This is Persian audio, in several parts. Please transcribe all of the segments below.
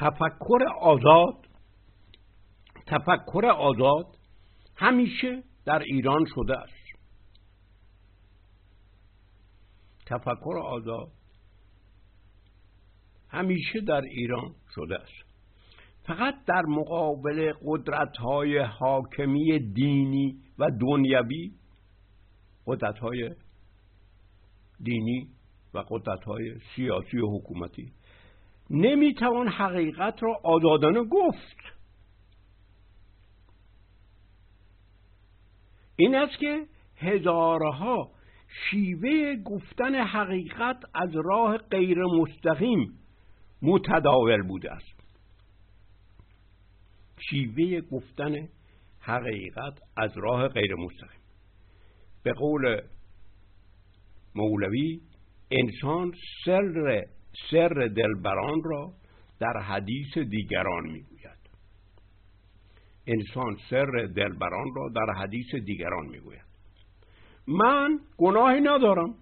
تفکر آزاد تفکر آزاد همیشه در ایران شده است. تفکر آزاد همیشه در ایران شده است. فقط در مقابل قدرت های حاکمی دینی و دنیوی قدرت های دینی و قدرت های سیاسی و حکومتی نمی‌توان حقیقت را آزادانه گفت. این است که هزارها شیوه گفتن حقیقت از راه غیر مستقیم متداول بوده است. شیوه گفتن حقیقت از راه غیر مستقیم. به قول مولوی انسان سر سر دلبران را در حدیث دیگران می‌گوید. انسان سر دلبران را در حدیث دیگران می‌گوید. من گناهی ندارم.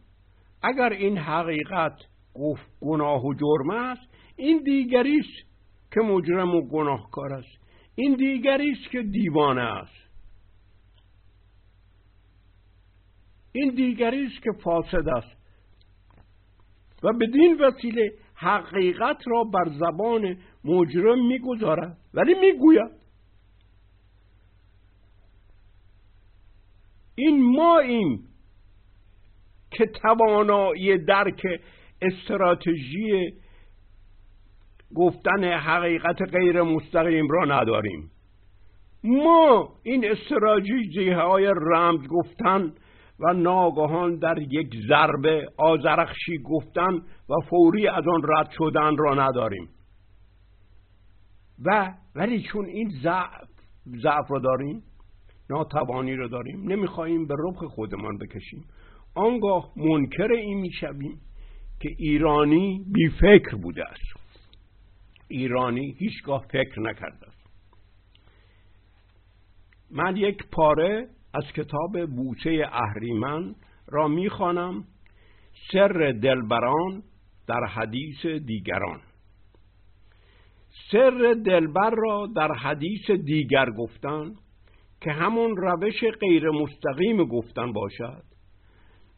اگر این حقیقت گفت گناه و جرم است این دیگری است که مجرم و گناهکار است. این دیگری است که دیوانه است. این دیگری است که فاسد است. و بدین وسیله حقیقت را بر زبان مجرم می‌گذارد. ولی می‌گوید این ما این که توانایی درک استراتژی گفتن حقیقت غیر مستقیم را نداریم. ما این استراتژی های رمز گفتن و ناگهان در یک ضربه آزرخشی گفتن و فوری از آن رد شدن را نداریم. و ولی چون این ضعف ضعف را داریم ناتوانی را داریم نمی‌خواهیم به رخ خودمان بکشیم. آنگاه منکر این می‌شویم که ایرانی بی فکر بوده است. ایرانی هیچگاه فکر نکرده است. من یک پاره از کتاب بوسه اهریمن را می‌خوانم سر دلبران در حدیث دیگران. سر دلبر را در حدیث دیگر گفتن که همون روش غیر مستقیم گفتن باشد.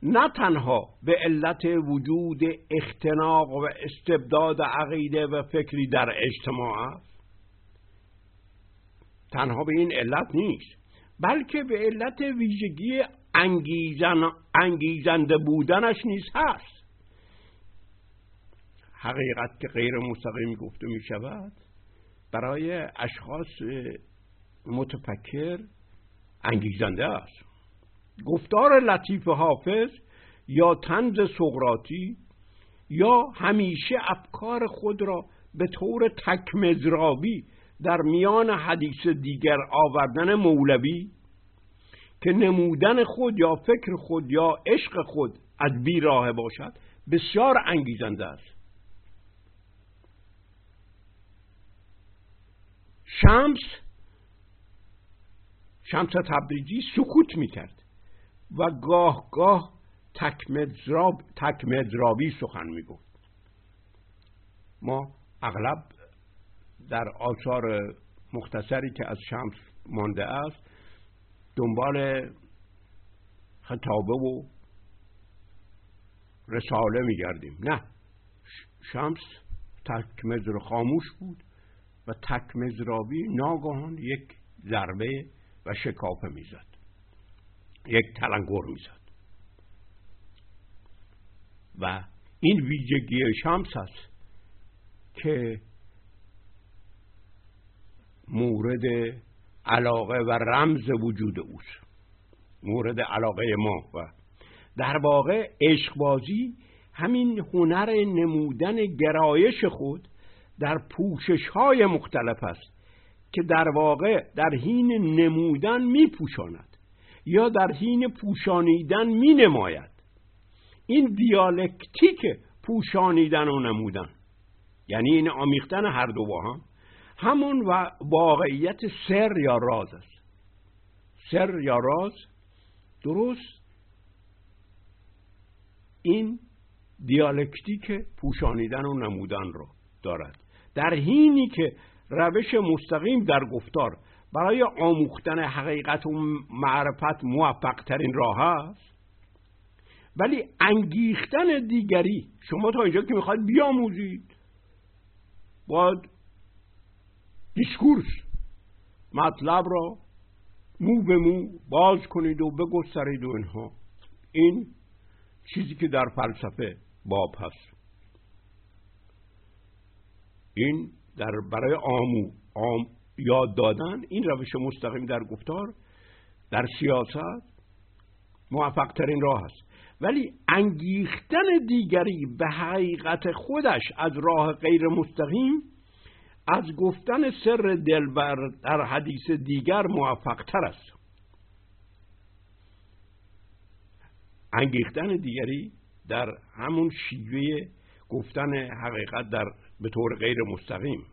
نه تنها به علت وجود اختناق و استبداد عقیده و فکری در اجتماع است تنها به این علت نیست. بلکه به علت ویژگی انگیزن، انگیزنده بودنش نیز هست. حقیقت که غیر مستقیم گفته می شود برای اشخاص متفکر انگیزنده است. گفتار لطیف حافظ یا تنز سقراطی یا همیشه افکار خود را به طور تکمزرابی در میان حدیث دیگر آوردن مولوی که نمودن خود یا فکر خود یا عشق خود از بیراه باشد بسیار انگیزنده است. شمس شمس تبریزی سکوت می‌کرد و گاه گاه تکمدرابی سخن می‌گفت. ما اغلب در آثار مختصری که از شمس مانده است دنبال خطابه و رساله میگردیم. نه شمس تکمزر خاموش بود و تکمزرابی ناگهان یک ضربه و شکافه می‌زد. یک تلنگر می‌زد. و این ویژگی شمس است که مورد علاقه و رمز وجود اوست. مورد علاقه ما و در واقع عشقبازی همین هنر نمودن گرایش خود در پوشش های مختلف است که در واقع در حین نمودن می پوشاند یا در حین پوشانیدن می نماید این دیالکتیک پوشانیدن و نمودن یعنی این آمیختن هر دو با هم همون و واقعیت سر یا راز است. سر یا راز درست این دیالکتیک پوشانیدن و نمودن رو دارد. در حینی که روش مستقیم در گفتار برای آموختن حقیقت و معرفت موفق ترین راه است ولی انگیختن دیگری شما تا اینجا که می‌خواید بیاموزید. باید discourse مطلب را مو به مو باز کنید و بگسترید و اینها. این چیزی که در فلسفه باب هست. این در برای آمو آم یاد دادن این روش مستقیم در گفتار در سیاست موفق ترین راه است. ولی انگیختن دیگری به حقیقت خودش از راه غیر مستقیم از گفتن سر دلبر در حدیث دیگر موفق تر است. انگیختن دیگری در همون شیوه گفتن حقیقت در به طور غیر مستقیم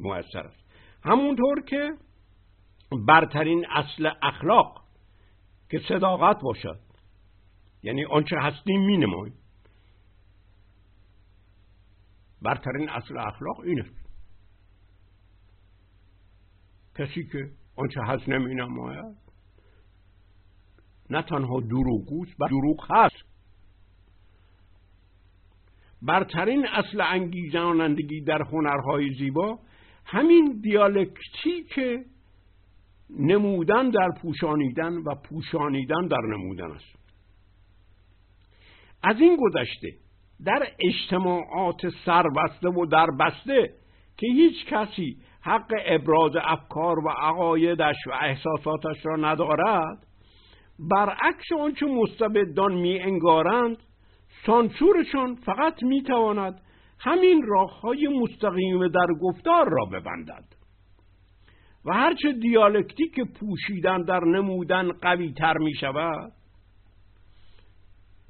موثر است. همونطور که برترین اصل اخلاق که صداقت باشد یعنی آنچه هستیم می نماییم برترین اصل اخلاق این کسی که آنچه هست نمی نماید نه تنها دروغگوست و دروغ هست. برترین اصل انگیزانندگی در هنرهای زیبا همین دیالکتیک نمودن در پوشانیدن و پوشانیدن در نمودن است. از این گذشته در اجتماعات سربسته و در بسته که هیچ کسی حق ابراز افکار و عقایدش و احساساتش را ندارد برعکس آنچه مستبدان می انگارند سانسورشان فقط می تواند همین راه های مستقیم در گفتار را ببندد. و هرچه دیالکتیک پوشیدن در نمودن قوی تر می شود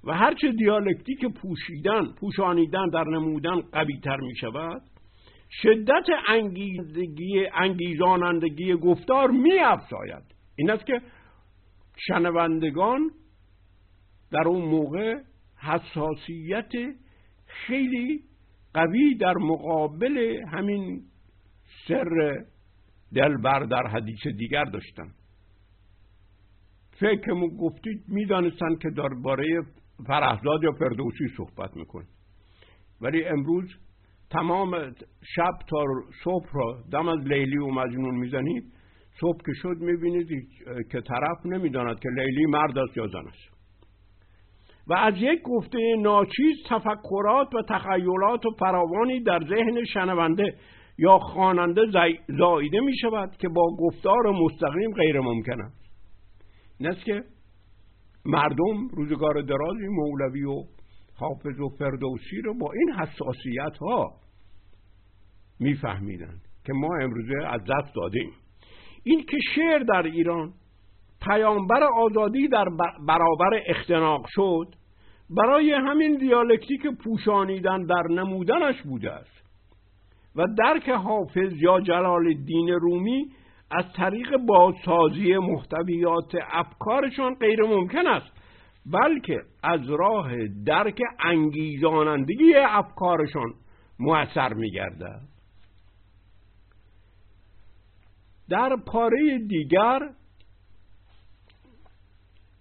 و هرچه دیالکتیک پوشیدن پوشانیدن در نمودن قوی تر می شود شدت انگیزگی انگیزانندگی گفتار می افزاید این است که شنوندگان در اون موقع حساسیت خیلی قوی در مقابل همین سر دلبر در حدیث دیگر داشتن. فکر گفتید می‌دانستن که درباره فرهزاد یا فردوسی صحبت می‌کنه. ولی امروز تمام شب تا صبح را دم از لیلی و مجنون می‌زنید. صبح که شد می‌بینید که طرف نمی‌داند که لیلی مرد است یا زن است. و از یک گفته ناچیز تفکرات و تخیلات و فراوانی در ذهن شنونده یا خواننده زایده می شود که با گفتار مستقیم غیر ممکن است. این که مردم روزگار درازی مولوی و حافظ و فردوسی رو با این حساسیت ها میفهمیدند که ما امروزه از دست دادیم. این که شعر در ایران پیامبر آزادی در برابر اختناق شد برای همین دیالکتیک پوشانیدن در نمودنش بوده است. و درک حافظ یا جلال الدین رومی از طریق بازسازی محتویات افکارشان غیر ممکن است. بلکه از راه درک انگیزانندگی افکارشان مؤثر میگردد. در پاره دیگر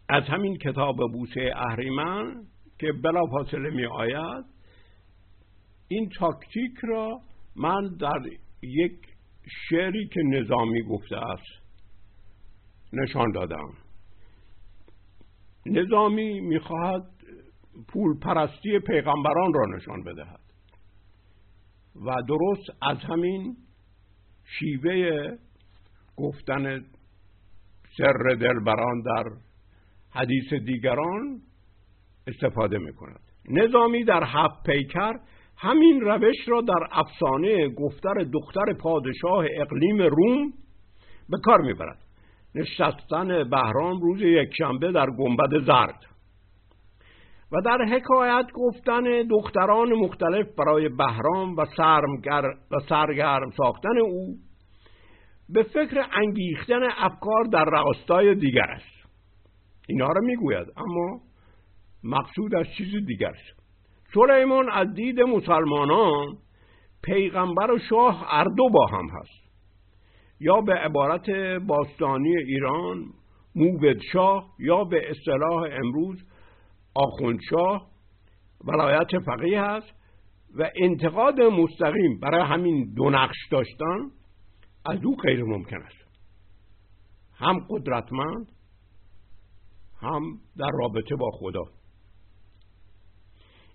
از همین کتاب بوسه اهریمن که بلا فاصله می آید این تاکتیک را من در یک شعری که نظامی گفته است نشان دادم. نظامی می‌خواهد پول پرستی پیغمبران را نشان بدهد. و درست از همین شیوه گفتن سر دلبران در حدیث دیگران استفاده می کند نظامی در هفت پیکر همین روش را در افسانه گفتر دختر پادشاه اقلیم روم به کار می‌برد. نشستن بهرام روز یکشنبه در گنبد زرد. و در حکایت گفتن دختران مختلف برای بهرام و, و سرگرم ساختن او به فکر انگیختن افکار در راستای دیگر است. اینها را می‌گوید اما مقصود از چیز دیگر است. سلیمان از دید مسلمانان پیغمبر و شاه اردو با هم هست. یا به عبارت باستانی ایران شاه یا به اصطلاح امروز آخوندشاه ولایت فقیه هست و انتقاد مستقیم برای همین دو نقش داشتن از او غیر ممکن است. هم قدرتمند هم در رابطه با خدا.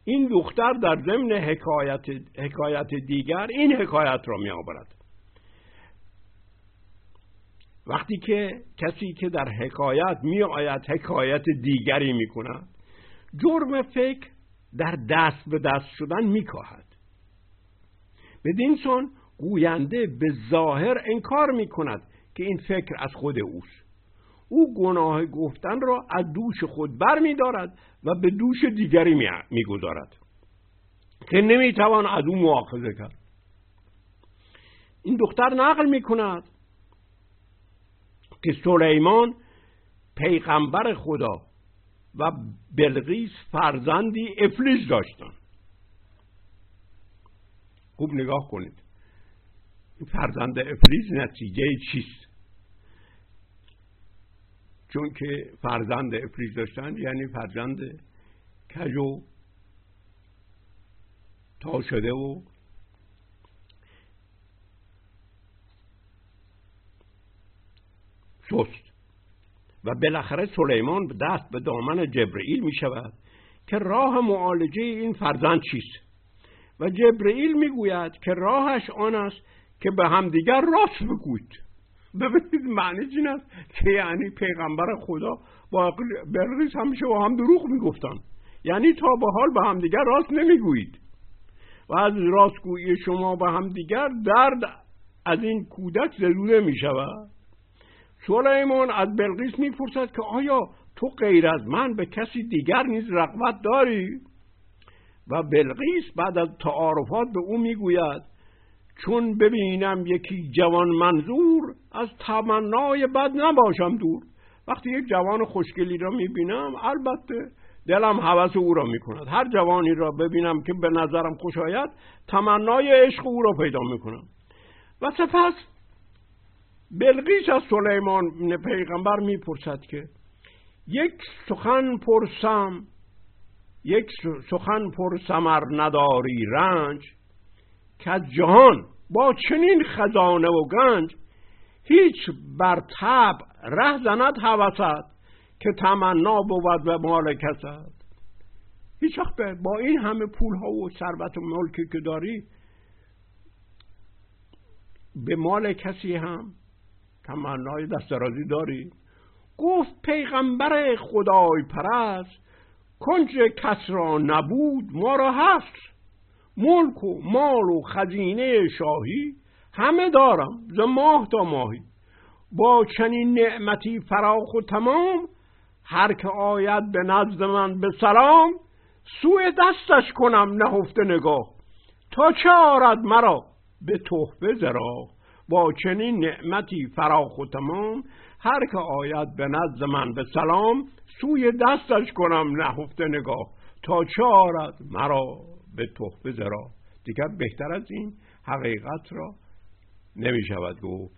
این دختر در ضمن حکایت, حکایت دیگر این حکایت را می آورد وقتی که کسی که در حکایت می آید حکایت دیگری می کند جرم فکر در دست به دست شدن می کاهد بدین سون گوینده به ظاهر انکار می کند که این فکر از خود اوست. او گناه گفتن را از دوش خود بر می دارد و به دوش دیگری می گذارد که نمی توان از او مؤاخذه کرد. این دختر نقل می کند که سلیمان پیغمبر خدا و بلغیس فرزندی افلیس داشتن. خوب نگاه کنید. فرزند افلیس نتیجه چیست؟ چون که فرزند افلیس داشتن یعنی فرزند کج و تا شده و سست و بالاخره سلیمان دست به دامن جبرئیل می شود که راه معالجه این فرزند چیست. و جبرئیل می‌گوید که راهش آن است که به همدیگر راست بگوید. ببینید معنی این است؟ که یعنی پیغمبر خدا با بلقیس همیشه با هم دروغ می‌گفتن. یعنی تا به حال به همدیگر راست نمی‌گویید. و از راستگویی شما به همدیگر درد از این کودک زدوده می شود سلیمان از بلقیس می‌پرسد که آیا تو غیر از من به کسی دیگر نیز رغبت داری؟ و بلقیس بعد از تعارفات به او می‌گوید چون ببینم یکی جوان منظور از تمنای بد نباشم دور. وقتی یک جوان خوشگلی را می‌بینم البته دلم حوث او را می‌کند. هر جوانی را ببینم که به نظرم خوش آید تمنای عشق او را پیدا می‌کنم. و سپس بلقیس از سلیمان پیغمبر می‌پرسد که یک سخن پرسم یک سخن پر سمر نداری رنج که از جهان با چنین خزانه و گنج هیچ بر تب ره زند حوست که تمنا بود و مال کسد. هیچ وقت با این همه پول ها و ثروت و ملکی که داری به مال کسی هم تمنای دسترازی داری؟ گفت پیغمبر خدای پرست کنج کس را نبود ما را هست ملک و مال و خزینه شاهی همه دارم ز ماه تا ماهی. با چنین نعمتی فراخ و تمام هر که آید به نزد من به سلام سوی دستش کنم نهفته نگاه. تا چه آرد مرا به تحفه زرا با چنین نعمتی فراخ و تمام هر که آید به نزد من به سلام سوی دستش کنم نهفته نگاه تا چه آرد مرا به تحفه زرا. دیگر بهتر از این حقیقت را نمی شود گفت.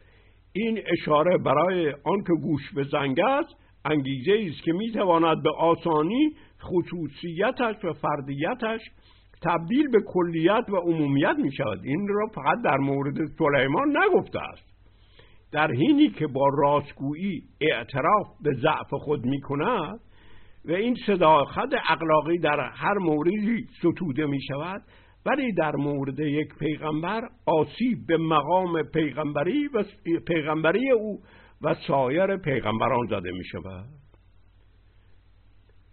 این اشاره برای آنکه گوش به زنگ است انگیزه است که می تواند به آسانی خصوصیتش و فردیتش تبدیل به کلیت و عمومیت می شود این را فقط در مورد سلیمان نگفته است. در حینی که با راستگویی اعتراف به ضعف خود می کند و این صداقت اقلاقی در هر موردی ستوده می شود ولی در مورد یک پیغمبر آسیب به مقام پیغمبری و پیغمبری او و سایر پیغمبران زده می شود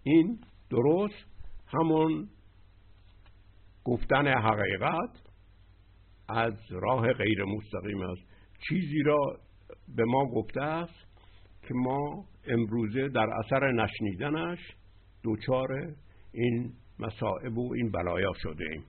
این درست همون گفتن حقیقت از راه غیر مستقیم است. چیزی را به ما گفته است که ما امروزه در اثر نشنیدنش دوچار این مصائب و این بلایا شده ایم.